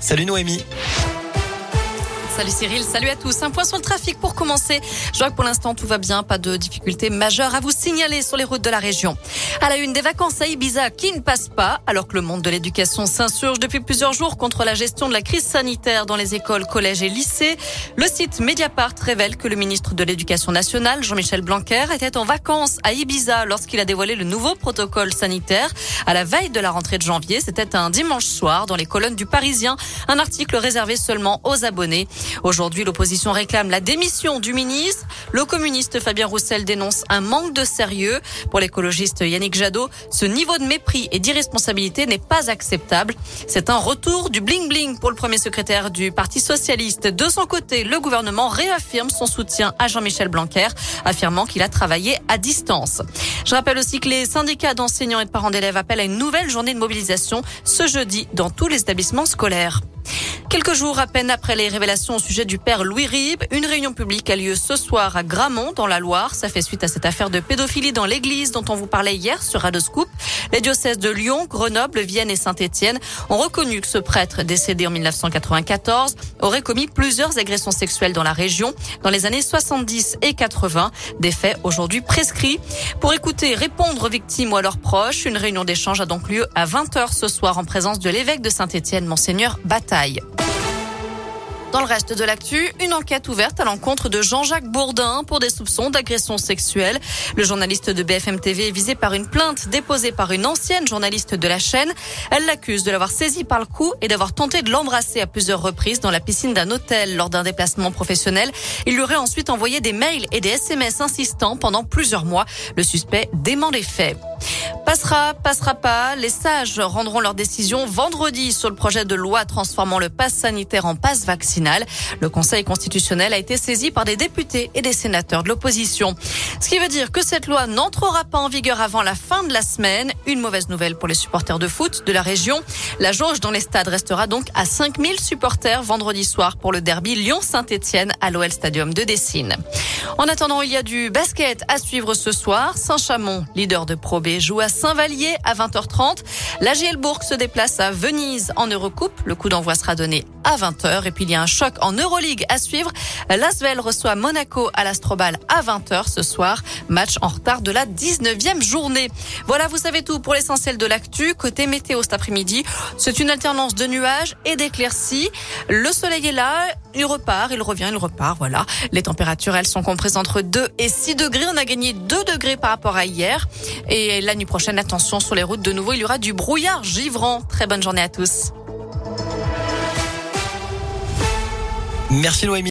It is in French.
Salut Noémie. Salut Cyril, salut à tous. Un point sur le trafic pour commencer. Je vois que pour l'instant tout va bien, pas de difficultés majeures à vous signaler sur les routes de la région. À la une des vacances à Ibiza qui ne passe pas, alors que le monde de l'éducation s'insurge depuis plusieurs jours contre la gestion de la crise sanitaire dans les écoles, collèges et lycées. Le site Mediapart révèle que le ministre de l'Éducation nationale, Jean-Michel Blanquer, était en vacances à Ibiza lorsqu'il a dévoilé le nouveau protocole sanitaire à la veille de la rentrée de janvier. C'était un dimanche soir dans les colonnes du Parisien, un article réservé seulement aux abonnés. Aujourd'hui, l'opposition réclame la démission du ministre. Le communiste Fabien Roussel dénonce un manque de sérieux. Pour l'écologiste Yannick Jadot, ce niveau de mépris et d'irresponsabilité n'est pas acceptable. C'est un retour du bling-bling pour le premier secrétaire du Parti socialiste. De son côté, le gouvernement réaffirme son soutien à Jean-Michel Blanquer, affirmant qu'il a travaillé à distance. Je rappelle aussi que les syndicats d'enseignants et de parents d'élèves appellent à une nouvelle journée de mobilisation ce jeudi dans tous les établissements scolaires. Quelques jours à peine après les révélations au sujet du père Louis Rib, une réunion publique a lieu ce soir à Gramont, dans la Loire. Ça fait suite à cette affaire de pédophilie dans l'église dont on vous parlait hier sur Radoscoop. Les diocèses de Lyon, Grenoble, Vienne et Saint-Étienne ont reconnu que ce prêtre, décédé en 1994, aurait commis plusieurs agressions sexuelles dans la région dans les années 70 et 80. Des faits aujourd'hui prescrits. Pour écouter, répondre aux victimes ou à leurs proches, une réunion d'échange a donc lieu à 20h ce soir en présence de l'évêque de Saint-Étienne, Monseigneur Bataille. Dans le reste de l'actu, une enquête ouverte à l'encontre de Jean-Jacques Bourdin pour des soupçons d'agression sexuelle. Le journaliste de BFM TV est visé par une plainte déposée par une ancienne journaliste de la chaîne. Elle l'accuse de l'avoir saisi par le cou et d'avoir tenté de l'embrasser à plusieurs reprises dans la piscine d'un hôtel lors d'un déplacement professionnel. Il lui aurait ensuite envoyé des mails et des SMS insistants pendant plusieurs mois. Le suspect dément les faits. Passera, passera pas. Les sages rendront leur décision vendredi sur le projet de loi transformant le pass sanitaire en passe vaccinal. Le Conseil constitutionnel a été saisi par des députés et des sénateurs de l'opposition. Ce qui veut dire que cette loi n'entrera pas en vigueur avant la fin de la semaine. Une mauvaise nouvelle pour les supporters de foot de la région. La jauge dans les stades restera donc à 5000 supporters vendredi soir pour le derby Lyon-Saint-Etienne à l'OL Stadium de Dessine. En attendant, il y a du basket à suivre ce soir. Saint-Chamond, leader de Pro B, joue à Saint-Vallier à 20h30. La Gielbourg se déplace à Venise en Eurocoupe. Le coup d'envoi sera donné à 20h. Et puis il y a un choc en Euroleague à suivre. L'Asvel reçoit Monaco à l'Astrobal à 20h ce soir. Match en retard de la 19e journée. Voilà, vous savez tout pour l'essentiel de l'actu. Côté météo cet après-midi, c'est une alternance de nuages et d'éclaircies. Le soleil est là, il repart, il revient, il repart. Voilà. Les températures, elles sont comprises entre 2 et 6 degrés. On a gagné 2 degrés par rapport à hier. Et la nuit attention sur les routes. De nouveau, il y aura du brouillard givrant. Très bonne journée à tous. Merci Noémie.